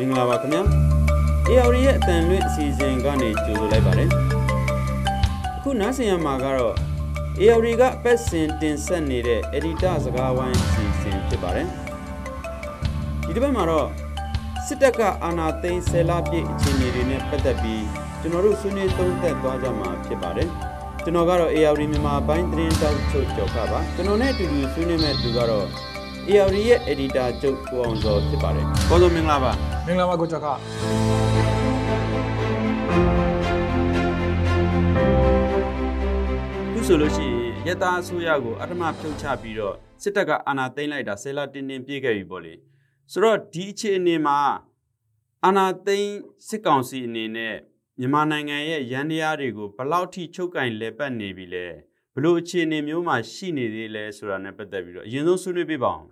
မင်္ဂလာပါခင်ဗျာ AR ရဲ့အတန်လွင့်အစီအစဉ်ကနေကြိုဆိုလိုက်ပါတယ်အခုနားဆင်ရမှာကတော့ AR ကပတ်စင်တင်ဆက်နေတဲ့ editor စကားဝိုင်းအစီအစဉ်ဖြစ်ပါတယ်ဒီတစ်ပတ်မှာတော့စစ်တပ်ကအာဏာသိမ်းဆယ်လပြည့်အခြေအနေတွေနဲ့ပတ်သက်ပြီးကျွန်တော်တို့ဆွေးနွေးသုံးသပ်သွားကြမှာဖြစ်ပါတယ်ကျွန်တော်ကတော့ AR မြန်မာပိုင်းသတင်းတောက်ချုပ်ကြောက်ခပါကျွန်တော်နဲ့အတူတူဆွေးနွေးမဲ့သူကတော့ AR ရဲ့ editor ချုပ်ကိုအောင်စောဖြစ်ပါတယ်။ကောသောမင်္ဂလာပါမင်္ဂလာပါကိုကျော်ခ။ခုဆိုလို့ရှိရင်ရတအစိုးရကိုအထမဖြုတ်ချပြီးတော့စစ်တပ်ကအာဏာသိမ်းလိုက်တာဆယ်လတင်းတင်းပြည့်ခဲ့ပြီပေါ့လေ။ဆိုတော့ဒီအခြေအနေမှာအာဏာသိမ်းစစ်ကောင်စီအနေနဲ့မြန်မာနိုင်ငံရဲ့ရန်တရားတွေကိုဘယ်လောက်ထိချုပ်ကင်လဲပတ်နေပြီလဲ။ဘ လို့အခြေအနေမျိုးမှာရှိနေသေးလဲဆိုတာနဲ့ပတ်သက်ပြီးတော့အရင်ဆုံးဆွေးနွေးပေးပါအောင်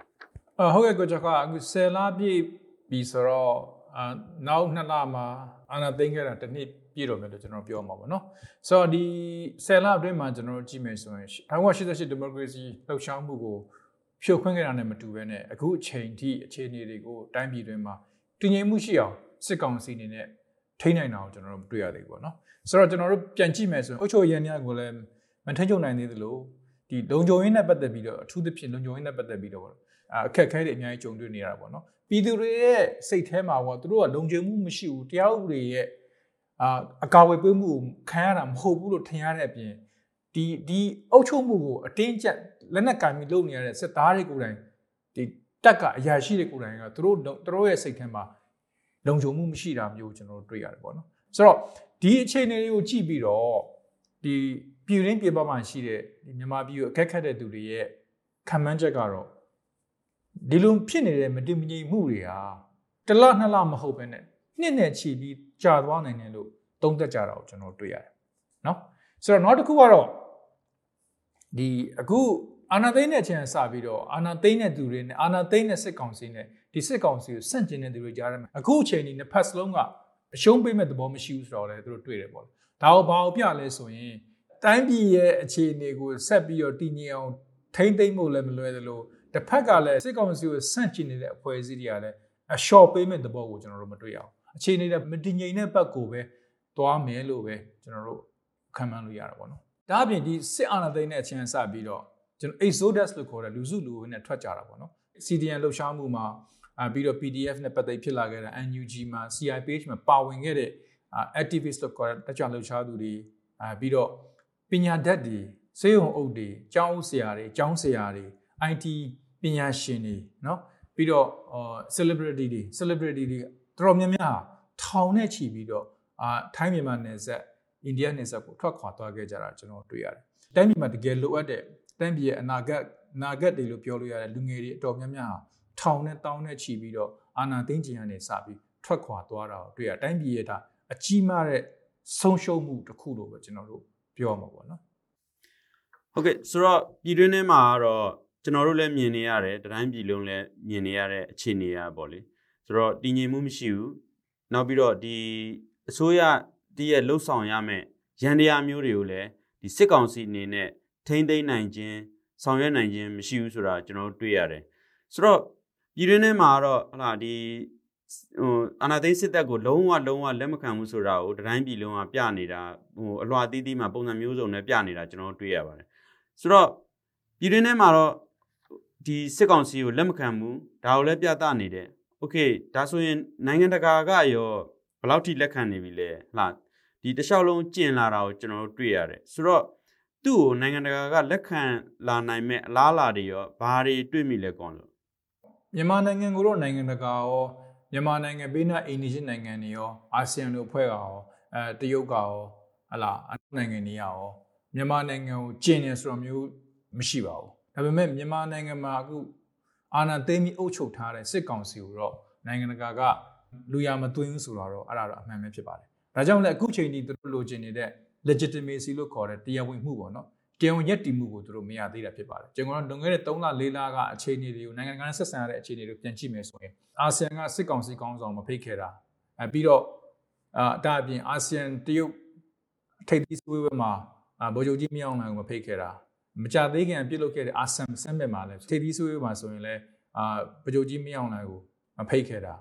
အဟုတ်ကဲ့ကိုကျော်ခအခုဆယ်လပြည့်ပြီဆိုတော့အနောက်နှစ်လမှာအာနာသိန်းခဲ့တာတစ်နှစ်ပြည့်တော့မယ်လို့ကျွန်တော်ပြောမှာပေါ့နော်ဆိုတော့ဒီဆယ်လအတွင်းမှာကျွန်တော်တို့ကြည့်မယ်ဆိုရင်1988ဒီမိုကရေစီလှုပ်ရှားမှုကိုဖြိုခွင်းခဲ့တာနဲ့မတူဘဲနဲ့အခုအချိန်ထိအခြေအနေတွေကိုတိုင်းပြည်တွင်းမှာတည်ငြိမ်မှုရှိအောင်စစ်ကောင်စီအနေနဲ့ထိန်းနိုင်တာကိုကျွန်တော်တို့မတွေ့ရသေးဘူးပေါ့နော်ဆိုတော့ကျွန်တော်တို့ပြန်ကြည့်မယ်ဆိုရင်အုတ်ချုပ်ရန်များကိုလည်း မထိန်းချုပ်နိုင်သေးသလိုဒီလုံခြုံရေးနဲ့ပတ်သက်ပြီးတော့အထူးသဖြင့်လုံခြုံရေးနဲ့ပတ်သက်ပြီးတော့ပေါ့အခက်အခဲတွေအများကြီးကြုံတွေ့နေရတာပေါ့နော်ပြည်သူတွေရဲ့စိတ်ထဲမှာပေါ့သူတို့ကလုံခြုံမှုမရှိဘူးတရားဥပဒေရဲ့အာအကာအကွယ်ပေးမှုကိုခံရတာမဟုတ်ဘူးလို့ထင်ရတဲ့အပြင်ဒီဒီအုပ်ချုပ်မှုကိုအတင်းကျပ်လက်နက်ကင်ပြီးလုပ်နေရတဲ့စစ်သားတွေကိုယ်တိုင်ဒီတက်ကအရာရှိတွေကိုယ်တိုင်ကသူတို့သူတို့ရဲ့စိတ်ထဲမှာလုံခြုံမှုမရှိတာမျိုးကျွန်တော်တို့တွေ့ရတယ်ပေါ့နော်ဆိုတော့ဒီအခြေအနေတွေကိုကြည့်ပြီးတော့ဒီ ပြည်ရင်းပြည်ပမှာရှိတဲ့ဒီမြန်မာပြည်ကိုအခက်ခက်တဲ့သူတွေရဲ့ခံမှန်းချက်ကတော့ဒီလိုဖြစ်နေတဲ့မတင်မငြိမ်မှုတွေဟာတစ်လနှစ်လမဟုတ်ဘဲနဲ့နှစ်နဲ့ချီပြီးကြာသွားနိုင်တယ်လို့သုံးသပ်ကြတာကိုကျွန်တော်တွေ့ရတယ်။နော်ဆိုတော့နောက်တစ်ခုကတော့ဒီအခုအာနာသိန်းနဲ့ချင်းစပြီးတော့အာနာသိန်းတဲ့သူတွေနဲ့အာနာသိန်းတဲ့စစ်ကောင်စီနဲ့ဒီစစ်ကောင်စီကိုဆန့်ကျင်တဲ့သူတွေကြားထဲမှာအခုအချိန်ဒီနှစ်ဖက်စလုံးကအရှုံးပေးမဲ့သဘောမရှိဘူးဆိုတော့လည်းသူတို့တွေ့တယ်ပေါ့လေ။ဒါကိုဘာကိုပြလဲဆိုရင် တိုင်းပြည်ရဲ့အခြေအနေကိုဆက်ပြီးတော့တည်ငြိမ်အောင်ထိမ့်သိမ့်ဖို့လည်းမလွယ်သလိုတစ်ဖက်ကလည်းစစ်ကောင်စီကိုဆန့်ကျင်နေတဲ့အဖွဲ့အစည်းတွေကလည်းအလျှော့ပေးမဲ့သဘောကိုကျွန်တော်တို့မတွေ့ရအောင်အခြေအနေနဲ့မတည်ငြိမ်တဲ့ဘက်ကိုပဲသွားမယ်လို့ပဲကျွန်တော်တို့ခံမှန်းလို့ရတာပေါ့နော်ဒါအပြင်ဒီစစ်အာဏာသိမ်းတဲ့အချိန်စပြီးတော့ကျွန်တော် Exodus လို့ခေါ်တဲ့လူစုလူဝေးနဲ့ထွက်ကြတာပေါ့နော် CDN လှုပ်ရှားမှုမှာအာပြီးတော့ PDF နဲ့ပတ်သက်ဖြစ်လာခဲ့တဲ့ NUG မှာ CI page မှာပါဝင်ခဲ့တဲ့ activist လို့ခေါ်တဲ့တခြားလှုပ်ရှားသူတွေအာပြီးတော့ ပညာတတ်တွေစေယုံအုပ်တွေကျောင်းဆရာတွေကျောင်းဆရာတွေ IT ပညာရှင်တွေเนาะပြီးတော့ celebrity တွေ celebrity တွေတော်တော်များများထောင်နဲ့ချီပြီးတော့အာထိုင်းမြန်မာနယ်စပ်အိန္ဒိယနယ်စပ်ကိုထွက်ခွာသွားခဲ့ကြတာကျွန်တော်တွေ့ရတယ်။တိုင်းပြည်မှာတကယ်လိုအပ်တဲ့တိုင်းပြည်ရဲ့အနာဂတ်အနာဂတ်တွေလို့ပြောလို့ရတဲ့လူငယ်တွေအတော်များများဟာထောင်နဲ့တောင်းနဲ့ချီပြီးတော့အာနာသိန်းကျင်ကနေစပြီးထွက်ခွာသွားတာကိုတွေ့ရတိုင်းပြည်ရဲ့ဒါအကြီးမားတဲ့ဆုံးရှုံးမှုတစ်ခုလို့ပဲကျွန်တော်တို့ ပြောမှာပေါ့နော်ဟုတ်ကဲ့ဆိုတော့ပြည်တွင်းထဲမှာကတော့ကျွန်တော်တို့လည်းမြင်နေရတယ်တတိုင်းပြည်လုံးလည်းမြင်နေရတဲ့အခြေအနေရပေါ့လေဆိုတော့တည်ငြိမ်မှုမရှိဘူးနောက်ပြီးတော့ဒီအစိုးရတည့်ရဲ့လှုပ်ဆောင်ရမယ့်ရန်တရားမျိုးတွေကိုလည်းဒီစစ်ကောင်စီအနေနဲ့ထိမ့်သိမ်းနိုင်ခြင်းဆောင်ရွက်နိုင်ခြင်းမရှိဘူးဆိုတာကျွန်တော်တို့တွေ့ရတယ်ဆိုတော့ပြည်တွင်းထဲမှာကတော့ဟလာဒီ ဟိုအာနာသိန်းစစ်တပ်ကိုလုံးဝလုံးဝလက်မခံဘူးဆိုတာကိုတတိုင်းပြည်လုံးကပြနေတာဟိုအလွှာတီးတီးမှာပုံစံမျိုးစုံနဲ့ပြနေတာကျွန်တော်တို့တွေ့ရပါတယ်ဆိုတော့ပြည်တွင်းထဲမှာတော့ဒီစစ်ကောင်စီကိုလက်မခံဘူးဒါကိုလည်းပြသနေတယ်โอเคဒါဆိုရင်နိုင်ငံတကာကရောဘယ်လောက်ထိလက်ခံနေပြီလဲဟလားဒီတခြားလုံးကျင်လာတာကိုကျွန်တော်တို့တွေ့ရတယ်ဆိုတော့သူ့ကိုနိုင်ငံတကာကလက်ခံလာနိုင်မဲ့အလားအလာတွေရောဘာတွေတွေ့မိလဲကောလို့ မြန်မာနိုင်ငံကိုတော့နိုင်ငံတကာရော မြန်မာနိုင်ငံဘေးနားအိန္ဒိယနိုင်ငံတွေရောအာဆီယံတို့ဖွဲ့ကရောအဲတရုတ်ကရောဟလာအနောက်နိုင်ငံတွေရောမြန်မာနိုင်ငံကိုကျင်နေဆိုတော့မျိုးမရှိပါဘူးဒါပေမဲ့မြန်မာနိုင်ငံမှာအခုအာဏာသိမ်းပြီးအုပ်ချုပ်ထားတဲ့စစ်ကောင်စီကိုတော့နိုင်ငံတကာကလူရမသွင်းဘူးဆိုတော့အဲ့ဒါတော့အမှန်ပဲဖြစ်ပါတယ်ဒါကြောင့်လည်းအခုချိန်ထိသူတို့လိုချင်နေတဲ့ legitimacy လို့ခေါ်တဲ့တရားဝင်မှုပေါ့နော် တရားဝင်ရက်တည်မှုကိုသူတို့မရသေးတာဖြစ်ပါတယ်ကျွန်တော်တို့လွန်ခဲ့တဲ့3လ4လကအခြေအနေတွေကိုနိုင်ငံတကာနဲ့ဆက်ဆံရတဲ့အခြေအနေတွေကိုပြန်ကြည့်မယ်ဆိုရင်အာဆီယံကစစ်ကောင်စီကောင်းဆောင်မဖိတ်ခဲ့တာအဲပြီးတော့အာဒါအပြင်အာဆီယံတရုတ်ထိပ်သီးဆွေးပွဲမှာဗိုလ်ချုပ်ကြီးမြောင်းနိုင်ကိုမဖိတ်ခဲ့တာမကြသေးခင်ပြုတ်လုခဲ့တဲ့အာဆမ်ဆမ်ဘက်မှာလည်းထိပ်သီးဆွေးပွဲမှာဆိုရင်လည်းအာဗိုလ်ချုပ်ကြီးမြောင်းနိုင်ကိုမဖိတ်ခဲ့တာ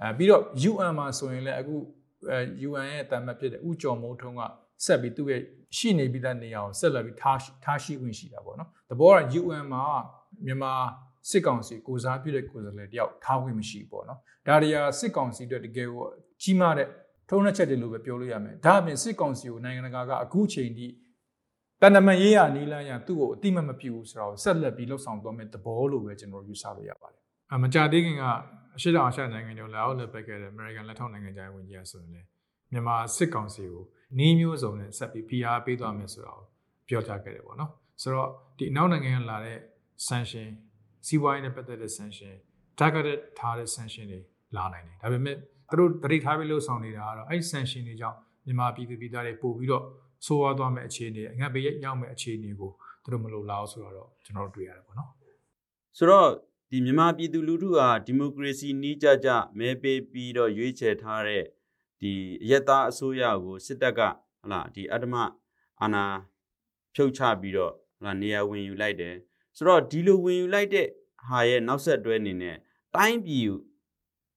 အဲပြီးတော့ UN မှာဆိုရင်လည်းအခုအဲ UN ရဲ့တာမတ်ဖြစ်တဲ့ဥကြော်မိုးထုံးက ဆက်ပြီးသူ့ရဲ့ရှိနေပြီးသားနေရာကိုဆက်လက်ပြီးထားထားရှိဝင်ရှိတာပေါ့နော်တဘောက UN မှာမြန်မာစစ်ကောင်စီကိုစားပြုတဲ့ကိုယ်စားလှယ်တယောက်ထားဝင်မရှိဘူးပေါ့နော်ဒါတွေကစစ်ကောင်စီအတွက်တကယ်ကိုကြီးမားတဲ့ထုံးနှက်ချက်တွေလို့ပဲပြောလို့ရမယ်ဒါအပြင်စစ်ကောင်စီကိုနိုင်ငံတကာကအခုချိန်ထိတန်တမန်ရေးရနီးလန်းရသူ့ကိုအတိမမပြုဘူးဆိုတော့ဆက်လက်ပြီးလှုပ်ဆောင်သွားမယ်သဘောလို့ပဲကျွန်တော်ယူဆလို့ရပါတယ်အမကြသေးခင်ကအရှိတောင်အရှနိုင်ငံတွေလာအောင်လက်ပတ်ခဲ့တဲ့ American လက်ထောက်နိုင်ငံသားဝန်ကြီးဆိုရင်လည်းမြန်မာစစ်ကောင်စီကို နှီးမျိုးစုံနဲ့ဆက်ပြီးဖိအားပေးသွားမယ်ဆိုတာကိုပြောကြားခဲ့တယ်ပေါ့နော်ဆိုတော့ဒီအနောက်နိုင်ငံကလာတဲ့ sanction စီးပွားရေးနဲ့ပတ်သက်တဲ့ sanction targeted ထားတဲ့ sanction တွေလာနိုင်တယ်ဒါပေမဲ့သူတို့တတိထားပြီးလို့ဆောင်နေတာကတော့အဲ့ sanction တွေကြောင့်မြန်မာပြည်သူပြည်သားတွေပို့ပြီးတော့ဆိုးဝါးသွားမဲ့အခြေအနေအငတ်ဘေးရောက်မဲ့အခြေအနေကိုသူတို့မလိုလားဆိုတော့ကျွန်တော်တို့တွေ့ရတယ်ပေါ့နော်ဆိုတော့ဒီမြန်မာပြည်သူလူထုဟာဒီမိုကရေစီနှီးကြကြမဲပေးပြီးတော့ရွေးချယ်ထားတဲ့ ဒီအယက်သားအစိုးရကိုစစ်တပ်ကဟလာဒီအတ္တမအာဏာဖြုတ်ချပြီးတော့ဟလာနေရာဝင်ယူလိုက်တယ်ဆိုတော့ဒီလိုဝင်ယူလိုက်တဲ့ဟာရဲ့နောက်ဆက်တွဲအနေနဲ့တိုင်းပြည်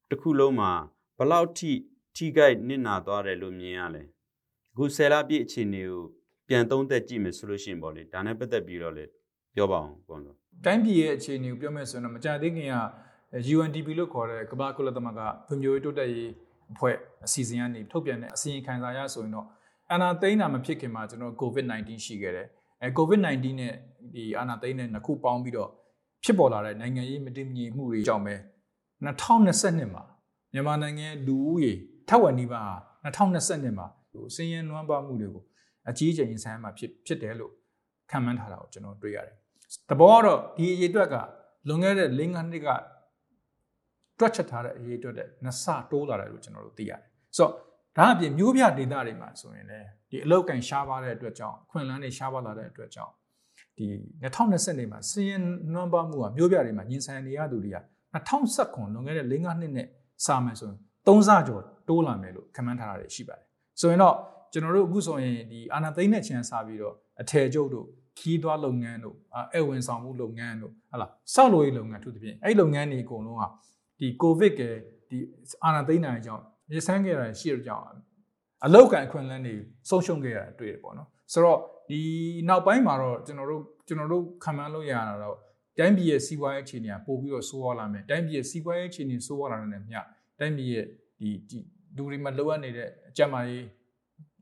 တစ်ခုလုံးမှာဘလောက်ထိထိခိုက်နစ်နာသွားတယ်လို့မြင်ရလဲအခုဆယ်လပြည့်အခြေအနေကိုပြန်သုံးသက်ကြည့်မယ်ဆိုလို့ရှိရင်ပေါ့လေဒါနဲ့ပတ်သက်ပြီးတော့လေပြောပါအောင်ပေါ့နော်တိုင်းပြည်ရဲ့အခြေအနေကိုပြောမယ်ဆိုရင်တော့မကြသေးခင်က UNDP လို့ခေါ်တဲ့ကမ္ဘာကုလသမဂ္ဂဖွံ့ဖြိုးရေးတိုးတက်ရေး အဖွဲ့အစီအစဉ်ကနေထုတ်ပြန်တဲ့အစီရင်ခံစာရဆိုရင်တော့အာနာသိန်းတာမဖြစ်ခင်မှာကျွန်တော် COVID-19 ရှိခဲ့တယ်အဲ COVID-19 နဲ့ဒီအာနာသိန်းနဲ့နှစ်ခုပေါင်းပြီးတော့ဖြစ်ပေါ်လာတဲ့နိုင်ငံရေးမတည်မငြိမ်မှုတွေကြောင့်ပဲ2022မှာမြန်မာနိုင်ငံလူဦးရေထက်ဝက်နီးပါး2022မှာဟိုစင်းရဲနွမ်းပါမှုတွေကိုအကြီးအကျယ်ရင်ဆိုင်မှာဖြစ်ဖြစ်တယ်လို့ခံမှန်းထားတာကိုကျွန်တော်တွေ့ရတယ်။တဘောကတော့ဒီအရေးအတွက်ကလွန်ခဲ့တဲ့၄၅နှစ်က တွက်ချက်ထားတဲ့အရေးအတွက်နှစ်ဆတိုးလာတယ်လို့ကျွန်တော်တို့သိရတယ်။ဆိုတော့ဒါအပြင်မျိုးပြဒေတာတွေမှာဆိုရင်လည်းဒီအလောက်ကန်ရှားပါတဲ့အတွက်ကြောင့်ခွင့်လန်းတွေရှားပါလာတဲ့အတွက်ကြောင့်ဒီ2020နေမှာစီးရင်နွမ်းပါမှုကမျိုးပြတွေမှာညင်ဆိုင်နေရသူတွေက2019လွန်ခဲ့တဲ့၄၅နှစ်နဲ့စာမယ်ဆိုရင်3ဆကျော်တိုးလာမယ်လို့ခန့်မှန်းထားတာတွေရှိပါတယ်ဆိုရင်တော့ကျွန်တော်တို့အခုဆိုရင်ဒီအာနာသိန်းနဲ့ချန်စာပြီးတော့အထည်ချုပ်တို့ခီးသွွားလုပ်ငန်းတို့အဲဝင်ဆောင်မှုလုပ်ငန်းတို့ဟလာစောက်လို့ရေးလုပ်ငန်းထူးသဖြင့်အဲ့လုပ်ငန်းတွေအကုန်လုံးက ဒီကိုဗစ်ကဒီအာနာသိန်းနိုင်ကြောင့်ရဆန်းခဲ့တာရှိတဲ့ကြောင့်အလောက်ကန်အခွင့်အလမ်းတွေဆုံးရှုံးခဲ့ရတာတွေ့တယ်ပေါ့နော်ဆိုတော့ဒီနောက်ပိုင်းမှာတော့ကျွန်တော်တို့ကျွန်တော်တို့ခံမှန်းလို့ရတာတော့တိုင်းပြည်ရဲ့စီးပွားရေးအခြေအနေကပို့ပြီးတော့ဆိုးရွားလာမယ်တိုင်းပြည်ရဲ့စီးပွားရေးအခြေအနေဆိုးရွားလာတဲ့နဲ့မျှတိုင်းပြည်ရဲ့ဒီဒီလူတွေမှာလိုအပ်နေတဲ့အကြမ်းမာရေး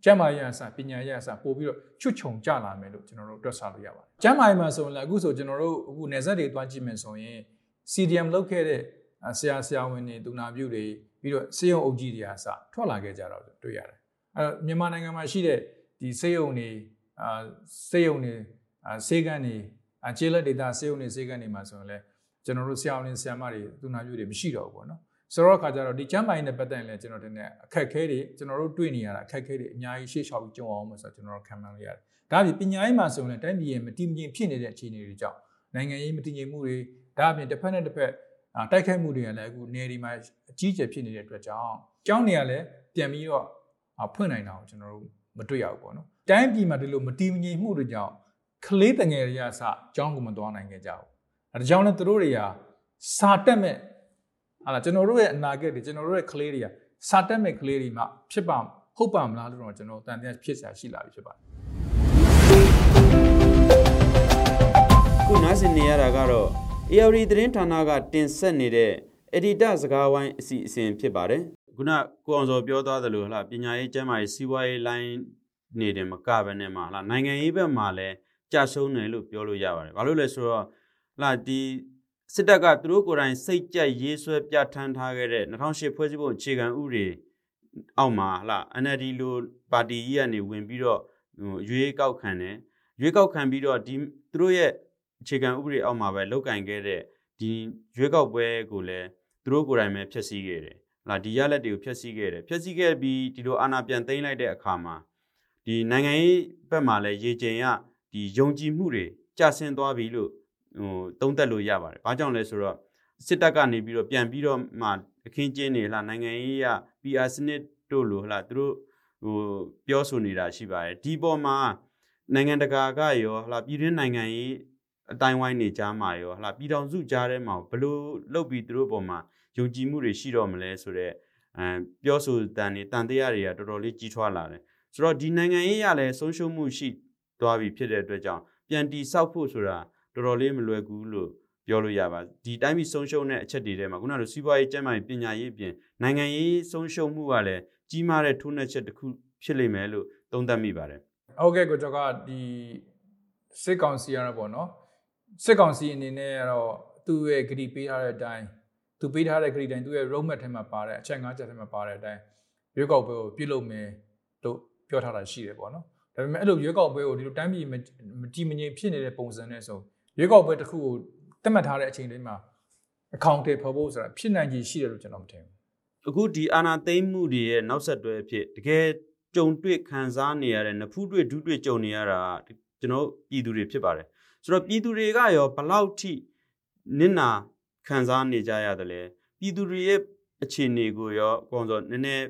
ကျမ်းမာရေးအစပညာရေးအစပို့ပြီးတော့ချွတ်ချုံကြလာမယ်လို့ကျွန်တော်တို့တွက်ဆလို့ရပါတယ်။ကျမ်းမာရေးမှာဆိုရင်လည်းအခုဆိုကျွန်တော်တို့အခုနေဆက်တွေတွားကြည့်မယ်ဆိုရင် CDM လောက်ခဲ့တဲ့ ဆရာဆရာဝန်တွေဒုနာပြုတွေပြီးတော့စေယုံအုပ်ကြီးတွေအစထွက်လာခဲ့ကြတော့တွေ့ရတယ်။အဲမြန်မာနိုင်ငံမှာရှိတဲ့ဒီစေယုံတွေအာစေယုံတွေအာစေကန်းတွေအခြေလက်ဒေတာစေယုံတွေစေကန်းတွေမှာဆိုရင်လည်းကျွန်တော်တို့ဆရာဝန်ဆရာမတွေဒုနာပြုတွေမရှိတော့ဘူးပေါ့နော်ဆိုတော့အခါကျတော့ဒီကျမ်းပိုင်းနဲ့ပတ်သက်ရင်လည်းကျွန်တော်တင်တဲ့အခက်ခဲတွေကျွန်တော်တို့တွေ့နေရတာအခက်ခဲတွေအများကြီးရှေ့လျှောက်ပြီးကြုံအောင်မယ်ဆိုတော့ကျွန်တော်တို့ခံမှန်းလို့ရတယ်။ဒါအပြင်ပညာရေးမှာဆိုရင်လည်းတိုင်းပြည်ရဲ့မတည်မငြိမ်ဖြစ်နေတဲ့အခြေအနေတွေကြောင့်နိုင်ငံရေးမတည်ငြိမ်မှုတွေဒါအပြင်တစ်ဖက်နဲ့တစ်ဖက် တိုက်ခိုက်မှုတွေကလည်းအခုနေဒီမှာအကြီးအကျယ်ဖြစ်နေတဲ့အတွက်ကြောင့်ကျောင်းတွေကလည်းပြန်ပြီးတော့ဖွင့်နိုင်တာကိုကျွန်တော်တို့မတွေ့ရဘူးပေါ့နော်။တိုင်းပြည်မှာဒီလိုမတည်မငြိမ်မှုတွေကြောင့်ကလေးတငယ်တွေကစကျောင်းကိုမသွားနိုင်ခဲ့ကြဘူး။အဲဒါကြောင့်လည်းသူတို့တွေကစာတက်မဲ့ဟာလားကျွန်တော်တို့ရဲ့အနာဂတ်တွေကျွန်တော်တို့ရဲ့ကလေးတွေကစာတက်မဲ့ကလေးတွေမှဖြစ်ပါဟုတ်ပါမလားလို့တော့ကျွန်တော်တန်တရားဖြစ်ဆရာရှိလာပြီဖြစ်ပါတယ်ခုနားဆင်နေရတာကတော့ AR သတင်းဌာနကတင်ဆက်နေတဲ့ editor စကားဝိုင်းအစီအစဉ်ဖြစ်ပါတယ်ခုနကိုအောင်စောပြောသွားသလိုဟလားပညာရေးကျန်းမာရေးစီးပွားရေးလိုင်းနေတယ်မကဘဲနဲ့မှာဟလားနိုင်ငံရေးဘက်မှာလည်းကြာရှုံးတယ်လို့ပြောလို့ရပါတယ်ဘာလို့လဲဆိုတော့ဟလားဒီစစ်တပ်ကသူတို့ကိုယ်တိုင်စိတ်ကြက်ရေးဆွဲပြဋ္ဌာန်းထားခဲ့တဲ့2008ဖွဲ့စည်းပုံအခြေခံဥပဒေအောက်မှာဟလာ NLD လိုပါတီကြီးကနေဝင်ပြီးတော့ဟိုရွေးကောက်ခံတယ်ရွေးကောက်ခံပြီးတော့ဒီသူတို့ရဲ့ အခြေခံဥပဒေအောက်မှာပဲလောက်ကင်ခဲ့တဲ့ဒီရွေးကောက်ပွဲကိုလည်းသူတို့ကိုယ်တိုင်ပဲဖျက်ဆီးခဲ့တယ်ဟလာဒီရလက်တွေကိုဖျက်ဆီးခဲ့တယ်ဖျက်ဆီးခဲ့ပြီးဒီလိုအာဏာပြန်သိမ်းလိုက်တဲ့အခါမှာဒီနိုင်ငံရေးဘက်မှာလည်းရေကျင်ရဒီယုံကြည်မှုတွေကျဆင်းသွားပြီလို့ဟိုသုံးသက်လို့ရပါတယ်။ဘာကြောင့်လဲဆိုတော့စစ်တပ်ကနေပြီးတော့ပြန်ပြီးတော့မှအခင်းကျင်းနေလားနိုင်ငံရေးရ PR စနစ်တို့လို့ဟလားသူတို့ဟိုပြောဆိုနေတာရှိပါတယ်။ဒီပေါ်မှာနိုင်ငံတကာကရောဟလားပြည်တွင်းနိုင်ငံရေး အတိုင်းဝိုင်းနေကြားမှာရောဟလာပြည်တော်စုကြားထဲမှာဘလို့လုပ်ပြီးသူတို့ပေါ်မှာယုံကြည်မှုတွေရှိတော့မလဲဆိုတော့အဲပြောဆိုတန်နေတန်တရားတွေကတော်တော်လေးကြီးထွားလာတယ်ဆိုတော့ဒီနိုင်ငံရေးရလည်းဆုံးရှုံးမှုရှိသွားပြီဖြစ်တဲ့အတွက်ကြောင့်ပြန်တီဆောက်ဖို့ဆိုတာတော်တော်လေးမလွယ်ကူလို့ပြောလို့ရပါဒီတိုင်းပြည်ဆုံးရှုံးတဲ့အချက်တွေထဲမှာခုနကစီးပွားရေးကျန်းမာရေးပညာရေးပြင်နိုင်ငံရေးဆုံးရှုံးမှုကလည်းကြီးမားတဲ့ထိုးနှက်ချက်တစ်ခုဖြစ်လိမ့်မယ်လို့သုံးသပ်မိပါတယ်ဟုတ်ကဲ့ကိုကျော်ကဒီစစ်ကောင်စီရတော့ပေါ့နော် စစ်ကောင်စီအနေနဲ့ကတော့သူ့ရဲ့ဂရီပေးထားတဲ့အတိုင်းသူပေးထားတဲ့ဂရီတိုင်းသူ့ရဲ့ roadmap ထဲမှာပါတဲ့အချက်၅ချက်ထဲမှာပါတဲ့အတိုင်းရွေးကောက်ပွဲကိုပြုလုပ်မယ်လို့ပြောထားတာရှိတယ်ပေါ့နော်ဒါပေမဲ့အဲ့လိုရွေးကောက်ပွဲကိုဒီလိုတိုင်းပြည်မကြည်မငြိမ်ဖြစ်နေတဲ့ပုံစံနဲ့ဆိုရွေးကောက်ပွဲတစ်ခုကိုတတ်မှတ်ထားတဲ့အချိန်လေးမှာအကောင့်တွေဖော်ဖို့ဆိုတာဖြစ်နိုင်ကြီးရှိတယ်လို့ကျွန်တော်မထင်ဘူးအခုဒီအာနာသိမ့်မှုတွေရဲ့နောက်ဆက်တွဲအဖြစ်တကယ်ကြုံတွေ့ခံစားနေရတဲ့နဖူးတွေ့ဒုတွေ့ကြုံနေရတာကျွန်တော်ပြည်သူတွေဖြစ်ပါတယ် ဆိုတော့ပြည်သူတွေကရောဘလောက်ထိနစ်နာခံစားနေကြရတယ်လဲပြည်သူတွေရဲ့အခြေအနေကိုရောအကောင်ဆိုနည်းနည်း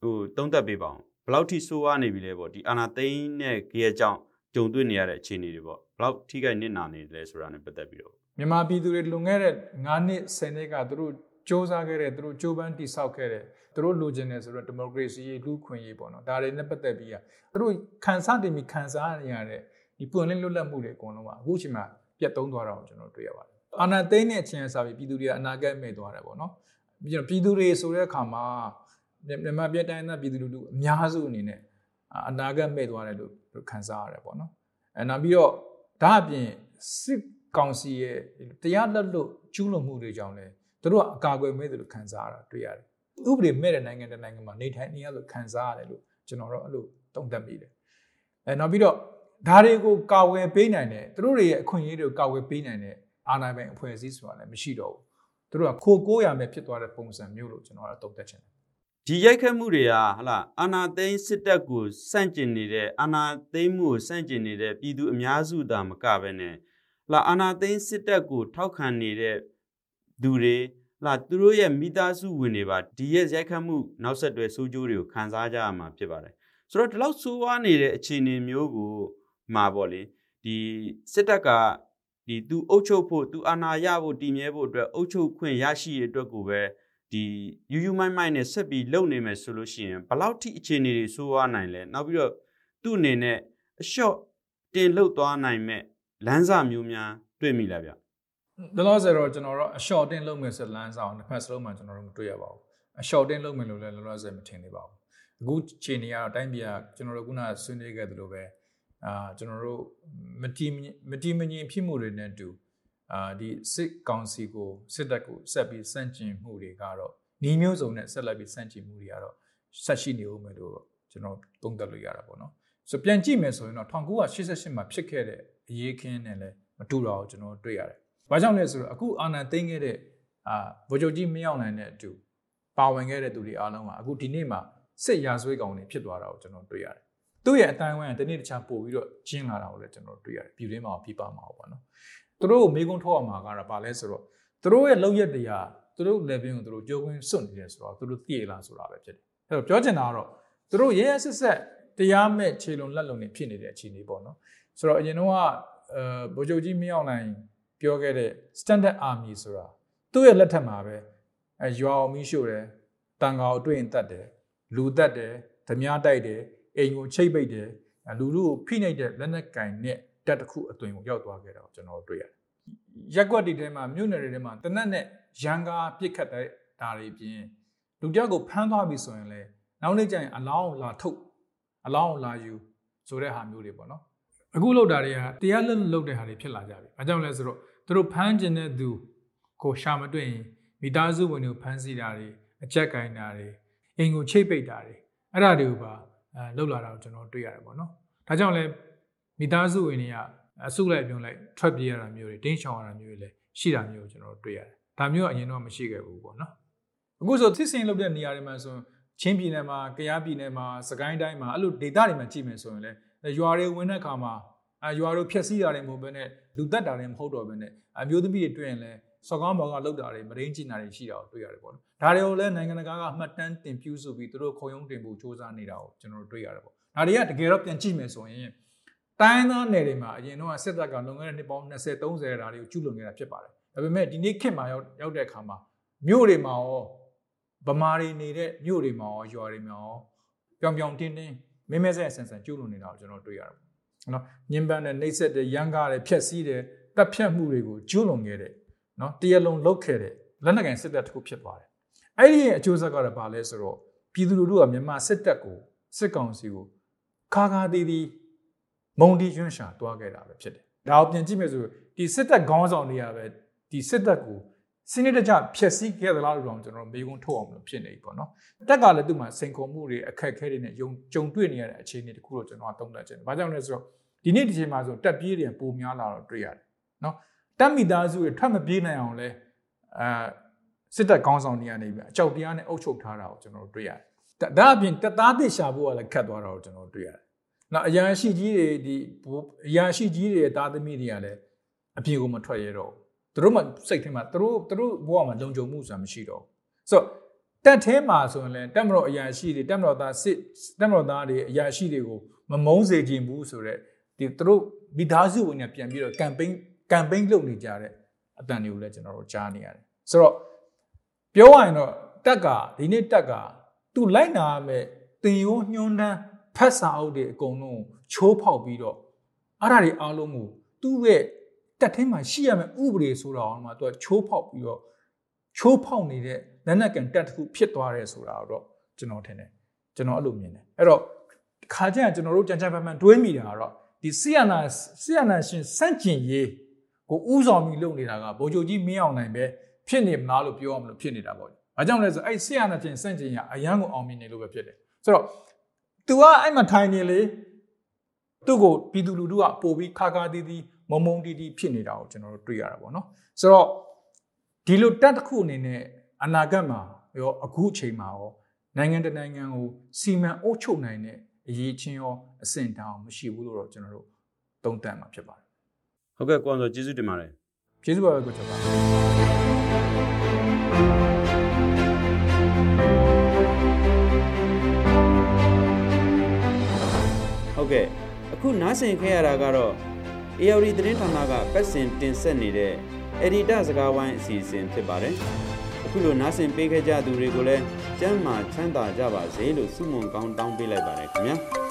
ဟိုတုံးသက်ပေးပါအောင်ဘလောက်ထိဆိုးဝါးနေပြီလဲပေါ့ဒီအာနာသိန်းနဲ့ကြေးအကြောင်းကြုံတွေ့နေရတဲ့အခြေအနေတွေပေါ့ဘလောက်ထိခိုက်နစ်နာနေတယ်လဲဆိုတာ ਨੇ ပတ်သက်ပြီးတော့မြန်မာပြည်သူတွေလွန်ခဲ့တဲ့9နှစ်10နှစ်ကသူတို့စ조사ခဲ့တဲ့သူတို့ကြိုးပမ်းတိဆောက်ခဲ့တဲ့သူတို့လိုချင်တယ်ဆိုတော့ဒီမိုကရေစီရေးလူခွင့်ရေးပေါ့နော်ဒါတွေနဲ့ပတ်သက်ပြီးอ่ะသူတို့ခံစားတင်ပြီးခံစားနေရတဲ့ ဒီပွင့်လင်းလွတ်လပ်မှုတွေအကုန်လုံးကအခုချိန်မှာပြတ်သုံးသွားတာကိုကျွန်တော်တွေ့ရပါတယ်အာဏာသိမ်းတဲ့အချိန်အစားပြီးပြည်သူတွေကအနာဂတ်မဲ့သွားတယ်ပေါ့နော်ပြည်သူတွေဆိုတဲ့အခါမှာမြန်မာပြည်တိုင်းသားပြည်သူလူထုအများစုအနေနဲ့အနာဂတ်မဲ့သွားတယ်လို့ခံစားရတယ်ပေါ့နော်အဲနောက်ပြီးတော့ဒါအပြင်စစ်ကောင်စီရဲ့တရားလက်လွတ်ကျူးလွန်မှုတွေကြောင့်လည်းသူတို့ကအကာအကွယ်မဲ့တယ်လို့ခံစားရတာတွေ့ရတယ်ဥပဒေမဲ့တဲ့နိုင်ငံတစ်နိုင်ငံမှာနေထိုင်နေရလို့ခံစားရတယ်လို့ကျွန်တော်တို့အဲ့လိုသုံးသပ်မိတယ်အဲနောက်ပြီးတော့ ဒါတွေကိုကာဝယ်ပေးနိုင်တယ်သူတို့တွေရဲ့အခွင့်အရေးတွေကိုကာဝယ်ပေးနိုင်တဲ့အာဏာပိုင်အဖွဲ့အစည်းဆိုတာလည်းမရှိတော့ဘူးသူတို့ကခိုကိုးရမယ်ဖြစ်သွားတဲ့ပုံစံမျိုးလို့ကျွန်တော်ကသုံးသပ်ချင်တယ်ဒီရိုက်ခတ်မှုတွေကဟလာအာနာသိန်းစစ်တပ်ကိုစန့်ကျင်နေတဲ့အာနာသိန်းမှုကိုစန့်ကျင်နေတဲ့ပြည်သူအများစုသာမကပဲနဲ့ဟလာအာနာသိန်းစစ်တပ်ကိုထောက်ခံနေတဲ့သူတွေလာသူတို့ရဲ့မိသားစုဝင်တွေပါဒီရဲ့ရိုက်ခတ်မှုနောက်ဆက်တွဲဆိုးကျိုးတွေကိုခံစားကြရမှာဖြစ်ပါတယ်ဆိုတော့ဒီလောက်ဆိုးဝါးနေတဲ့အခြေအနေမျိုးကို မှာပေါ့လေဒီစစ်တပ်ကဒီသူအုပ်ချုပ်ဖို့သူအာဏာရဖို့တည်မြဲဖို့အတွက်အုပ်ချုပ်ခွင့်ရရှိရအတွက်ကိုပဲဒီယူယူမိုင်းမိုင်းနဲ့ဆက်ပြီးလုပ်နေမယ်ဆိုလို့ရှိရင်ဘလောက်ထိအခြေအနေတွေဆိုးဝါးနိုင်လဲနောက်ပြီးတော့သူ့အနေနဲ့အလျှော့တင်လှုပ်သွားနိုင်မဲ့လမ်းစာမျိုးများတွေ့မိလားဗျ။ဒါလို့ဆိုတော့ကျွန်တော်တို့အလျှော့တင်လုပ်မယ်ဆိုလမ်းစာအောင်တစ်ဖက်စလုံးမှာကျွန်တော်တို့မတွေ့ရပါဘူး။အလျှော့တင်လုပ်မယ်လို့လည်းလောလောဆယ်မထင်သေးပါဘူး။အခုချိန်နေရတော့တိုင်းပြည်ကကျွန်တော်တို့ခုနဆွေးနွေးခဲ့သလိုပဲ အာကျွန်တော်တို့မတီမတီမငြိမ်ဖြစ်မှုတွေနဲ့တူအာဒီစစ်ကောင်စီကိုစစ်တပ်ကိုဆက်ပြီးစန့်ကျင်မှုတွေကတော့ညီမျိုးစုံနဲ့ဆက်လက်ပြီးစန့်ကျင်မှုတွေကတော့ဆက်ရှိနေဦးမယ်လို့ကျွန်တော်သုံးသပ်လို့ရတာပေါ့နော်ဆိုပြန်ကြည့်မယ်ဆိုရင်တော့1988မှာဖြစ်ခဲ့တဲ့အရေးခင်းနဲ့လည်းမတူတော့ကျွန်တော်တွေ့ရတယ်။ဘာကြောင့်လဲဆိုတော့အခုအာဏာသိမ်းခဲ့တဲ့အာဗိုလ်ချုပ်ကြီးမရောက်နိုင်တဲ့အတူပါဝင်ခဲ့တဲ့သူတွေအားလုံးကအခုဒီနေ့မှာစစ်ရာဇဝဲကောင်တွေဖြစ်သွားတာကိုကျွန်တော်တွေ့ရတယ် သူ့ရဲ့အတိုင်းဝိုင်းကတနေ့တခြားပို့ပြီးတော့ကျင်းလာတာကိုလည်းကျွန်တော်တွေ့ရတယ်ပြည်တွင်းမှာပြပမှာပေါ့နော်သူတို့ကိုမေးခွန်းထုတ်ရမှာကတော့ဘာလဲဆိုတော့သူတို့ရဲ့လောက်ရက်တရားသူတို့ level ကိုသူတို့ကြိုးဝင်းစွန့်နေတယ်ဆိုတော့သူတို့သိရလားဆိုတာပဲဖြစ်တယ်အဲ့တော့ပြောချင်တာကတော့သူတို့ရဲရဲဆက်ဆက်တရားမဲ့ခြေလုံလက်လုံနေဖြစ်နေတဲ့အခြေအနေပေါ့နော်ဆိုတော့အရင်တော့ကအဲဗိုလ်ချုပ်ကြီးမင်းအောင်လှိုင်ပြောခဲ့တဲ့ standard army ဆိုတာသူ့ရဲ့လက်ထက်မှာပဲအဲရွာအောင်မီးရှို့တယ်တန်ကောင်အတွင်းတက်တယ်လူတက်တယ်ဓမြတိုက်တယ် အိမ်ကိုချိတ်ပိတ်တယ်လူလူကိုဖိနှိပ်တဲ့လက်နက်ကင်နဲ့တက်တစ်ခုအသွင်ကိုရောက်သွားခဲ့တာကိုကျွန်တော်တွေ့ရတယ်ရက်ွက်တွေထဲမှာမြို့နယ်တွေထဲမှာတနက်နဲ့ရန်ကားပြစ်ခတ်တဲ့ဒါတွေပြင်လူတယောက်ကိုဖမ်းသွားပြီဆိုရင်လေနောက်နေ့ကျရင်အလောင်းလာထုတ်အလောင်းလာယူဆိုတဲ့ဟာမျိုးတွေပေါ့နော်အခုလောက်တာတွေကတရားလက်လောက်တဲ့ဟာတွေဖြစ်လာကြပြီ။ဘာကြောင့်လဲဆိုတော့သူတို့ဖမ်းကျင်တဲ့သူကိုရှာမတွေ့ရင်မိသားစုဝင်တွေကိုဖမ်းဆီးတာတွေအကြက်ကင်တာတွေအိမ်ကိုချိတ်ပိတ်တာတွေအဲ့ဒါတွေကိုပါ အဲလှုပ်လာတာကိုကျွန်တော်တွေ့ရတယ်ပေါ့နော်ဒါကြောင့်လဲမိသားစုဝင်တွေကအစုလိုက်ပြုံးလိုက်ထွက်ပြေးရတာမျိုးတွေတင်းချောင်ရတာမျိုးတွေလည်းရှိတာမျိုးကိုကျွန်တော်တွေ့ရတယ်ဒါမျိုးကအရင်တော့မရှိခဲ့ဘူးပေါ့နော်အခုဆိုသစ်စင်လုပ်တဲ့နေရာတွေမှာဆိုချင်းပြည်နယ်မှာကယားပြည်နယ်မှာစကိုင်းတိုင်းမှာအဲ့လိုဒေသတွေမှာကြည့်မယ်ဆိုရင်လည်းရွာတွေဝင်တဲ့အခါမှာအရွာတို့ဖြက်စီးတာတွေမဟုတ်ဘဲနဲ့လူတက်တာတွေမဟုတ်တော့ဘဲနဲ့အမျိုးသမီးတွေတွေ့ရင်လည်း စော်ကောင်းဘောင်ကလောက်တာတွေမရင်းကျင်တာတွေရှိတာကိုတွေ့ရတယ်ပေါ့နော်ဒါတွေကိုလည်းနိုင်ငံတကာကအမှတ်တမ်းတင်ပြုစုပြီးသူတို့ခုံရုံးတင်ဖို့စ조사နေတာကိုကျွန်တော်တို့တွေ့ရတယ်ပေါ့ဒါတွေကတကယ်တော့ပြန်ကြည့်မယ်ဆိုရင်တိုင်းသားနယ်တွေမှာအရင်တော့စစ်တပ်ကလွန်ခဲ့တဲ့နှစ်ပေါင်း20 30ဓာတ်တွေကိုကျူးလွန်ခဲ့တာဖြစ်ပါတယ်ဒါပေမဲ့ဒီနေ့ခေတ်မှာရောက်ရောက်တဲ့အခါမှာမြို့တွေမှာရောဗမာတွေနေတဲ့မြို့တွေမှာရောရွာတွေမှာရောပြောင်ပြောင်တင်းတင်းမင်းမဲဆက်ဆန်ဆန်ကျူးလွန်နေတာကိုကျွန်တော်တွေ့ရတယ်နော်ညင်ပန်းတဲ့နှိပ်စက်တဲ့ရန်ကားတဲ့ဖျက်ဆီးတဲ့တပ်ဖြတ်မှုတွေကိုကျူးလွန်ခဲ့တဲ့ နော်တရလုံးလုတ်ခဲ့တဲ့လက်နက်ကန်စစ်တပ်တစ်ခုဖြစ်သွားတယ်အဲ့ဒီရဲ့အကျိုးဆက်ကတော့ဘာလဲဆိုတော့ပြည်သူလူထုကမြန်မာစစ်တပ်ကိုစစ်ကောင်စီကိုခါခါတီးတီးမုံတီရွှန်းရှာတွားခဲ့တာပဲဖြစ်တယ်ဒါကိုပြန်ကြည့်မယ်ဆိုဒီစစ်တပ်ခေါင်းဆောင်တွေကပဲဒီစစ်တပ်ကိုစနစ်တကျဖျက်ဆီးခဲ့သလားလို့တော့ကျွန်တော်မေးခွန်းထုတ်အောင်လို့ဖြစ်နေပြီပေါ့နော်တက်ကလည်းသူ့မှာစိန်ခေါ်မှုတွေအခက်အခဲတွေနဲ့ယုံကြုံတွေ့နေရတဲ့အခြေအနေတခုတော့ကျွန်တော်သုံးသပ်ချင်တယ်။ဘာကြောင့်လဲဆိုတော့ဒီနေ့ဒီချိန်မှာဆိုတက်ပြေးတွေပိုများလာတော့တွေ့ရတယ်နော် တက်မိသားစုတွေထွက်မပြေးနိုင်အောင်လဲအဲစစ်တပ်ခေါင်းဆောင်တွေကနေပြီးအကြောက်တရားနဲ့အုပ်ချုပ်ထားတာကိုကျွန်တော်တွေ့ရတယ်။ဒါအပြင်တက်သားသစ်ရှာဖို့ကလည်းခတ်သွားတာကိုကျွန်တော်တွေ့ရတယ်။နောက်အရာရှိကြီးတွေဒီအရာရှိကြီးတွေရဲ့သားသမီးတွေကလည်းအပြေကိုမထွက်ရတော့ဘူးသူတို့မှစိတ်ထဲမှာသူတို့သူတို့ဘဝမှာလုံခြုံမှုဆိုတာမရှိတော့ဘူးဆိုတော့တက်ထဲမှာဆိုရင်လည်းတက်မတော်အရာရှိတွေတက်မတော်သားစစ်တက်မတော်သားတွေအရာရှိတွေကိုမမုန်းစေခြင်းဘူးဆိုတော့ဒီသူတို့မိသားစုဝင်တွေပြန်ပြီးတော့ campaign campaign လုပ်နေကြတဲ့အတန်တွေကိုလည်းကျွန်တော်တို့ကြားနေရတယ်ဆိုတော့ပြောရရင်တော့တက်ကဒီနေ့တက်ကသူလိုက်နာရမယ်တင်ရိုးညှိုးနှန်းဖတ်စာအုပ်တွေအကုန်လုံးချိုးဖောက်ပြီးတော့အဲ့ဒါတွေအားလုံးကိုသူ့ရဲ့တက်ထင်းမှာရှိရမယ့်ဥပဒေဆိုတာအောင်မှသူကချိုးဖောက်ပြီးတော့ချိုးဖောက်နေတဲ့လက်နက်ကန်တက်တစ်ခုဖြစ်သွားတယ်ဆိုတာတော့ကျွန်တော်ထင်တယ်ကျွန်တော်အဲ့လိုမြင်တယ်အဲ့တော့ခါကျရင်ကျွန်တော်တို့ကြံကြံပန်ပန်တွေးမိတာကတော့ဒီဆီယနာဆီယနာရှင်စန့်ကျင်ရေး ကိုဥဆောင်ပြီးလုပ်နေတာကဗိုလ်ချုပ်ကြီးမင်းအောင်နိုင်ပဲဖြစ်နေမလားလို့ပြောရမလို့ဖြစ်နေတာပေါ့။ဘာကြောင့်လဲဆိုအဲ့ဆီယနာရှင်စန့်ကျင်ရအရန်ကိုအောင်မြင်နေလို့ပဲဖြစ်တယ်။ဆိုတော့ तू ကအဲ့မှာထိုင်နေလေသူ့ကိုပြည်သူလူထုကပို့ပြီးခါခါတီးတီးမုံမုံတီးတီးဖြစ်နေတာကိုကျွန်တော်တို့တွေ့ရတာပေါ့နော်ဆိုတော့ဒီလိုတက်တစ်ခုအနေနဲ့အနာဂတ်မှာရောအခုအချိန်မှာရောနိုင်ငံတနိုင်ငံကိုစီမံအုပ်ချုပ်နိုင်တဲ့အရေးချင်းရောအဆင့်တောင်မရှိဘူးလို့တော့ကျွန်တော်တို့သုံးသပ်မှာဖြစ်ပါတယ် ဟုတ်ကဲ့ကိုအောင်စောကျေးဇူးတင်ပါတယ်ကျေးဇူးပါပဲကိုကျော်ပါဟုတ်ကဲ့အခုနားဆင်ခဲ့ရတာကတော့ ARD သတင်းဌာနကပတ်စဉ်တင်ဆက်နေတဲ့ Editor စကားဝိုင်းအစီအစဉ်ဖြစ်ပါတယ်အခုလိုနားဆင်ပေးခဲ့ကြသူတွေကိုလည်းကျမ်းမာချမ်းသာကြပါစေလို့ဆုမွန်ကောင်းတောင်းပေးလိုက်ပါတယ်ခင်ဗျာ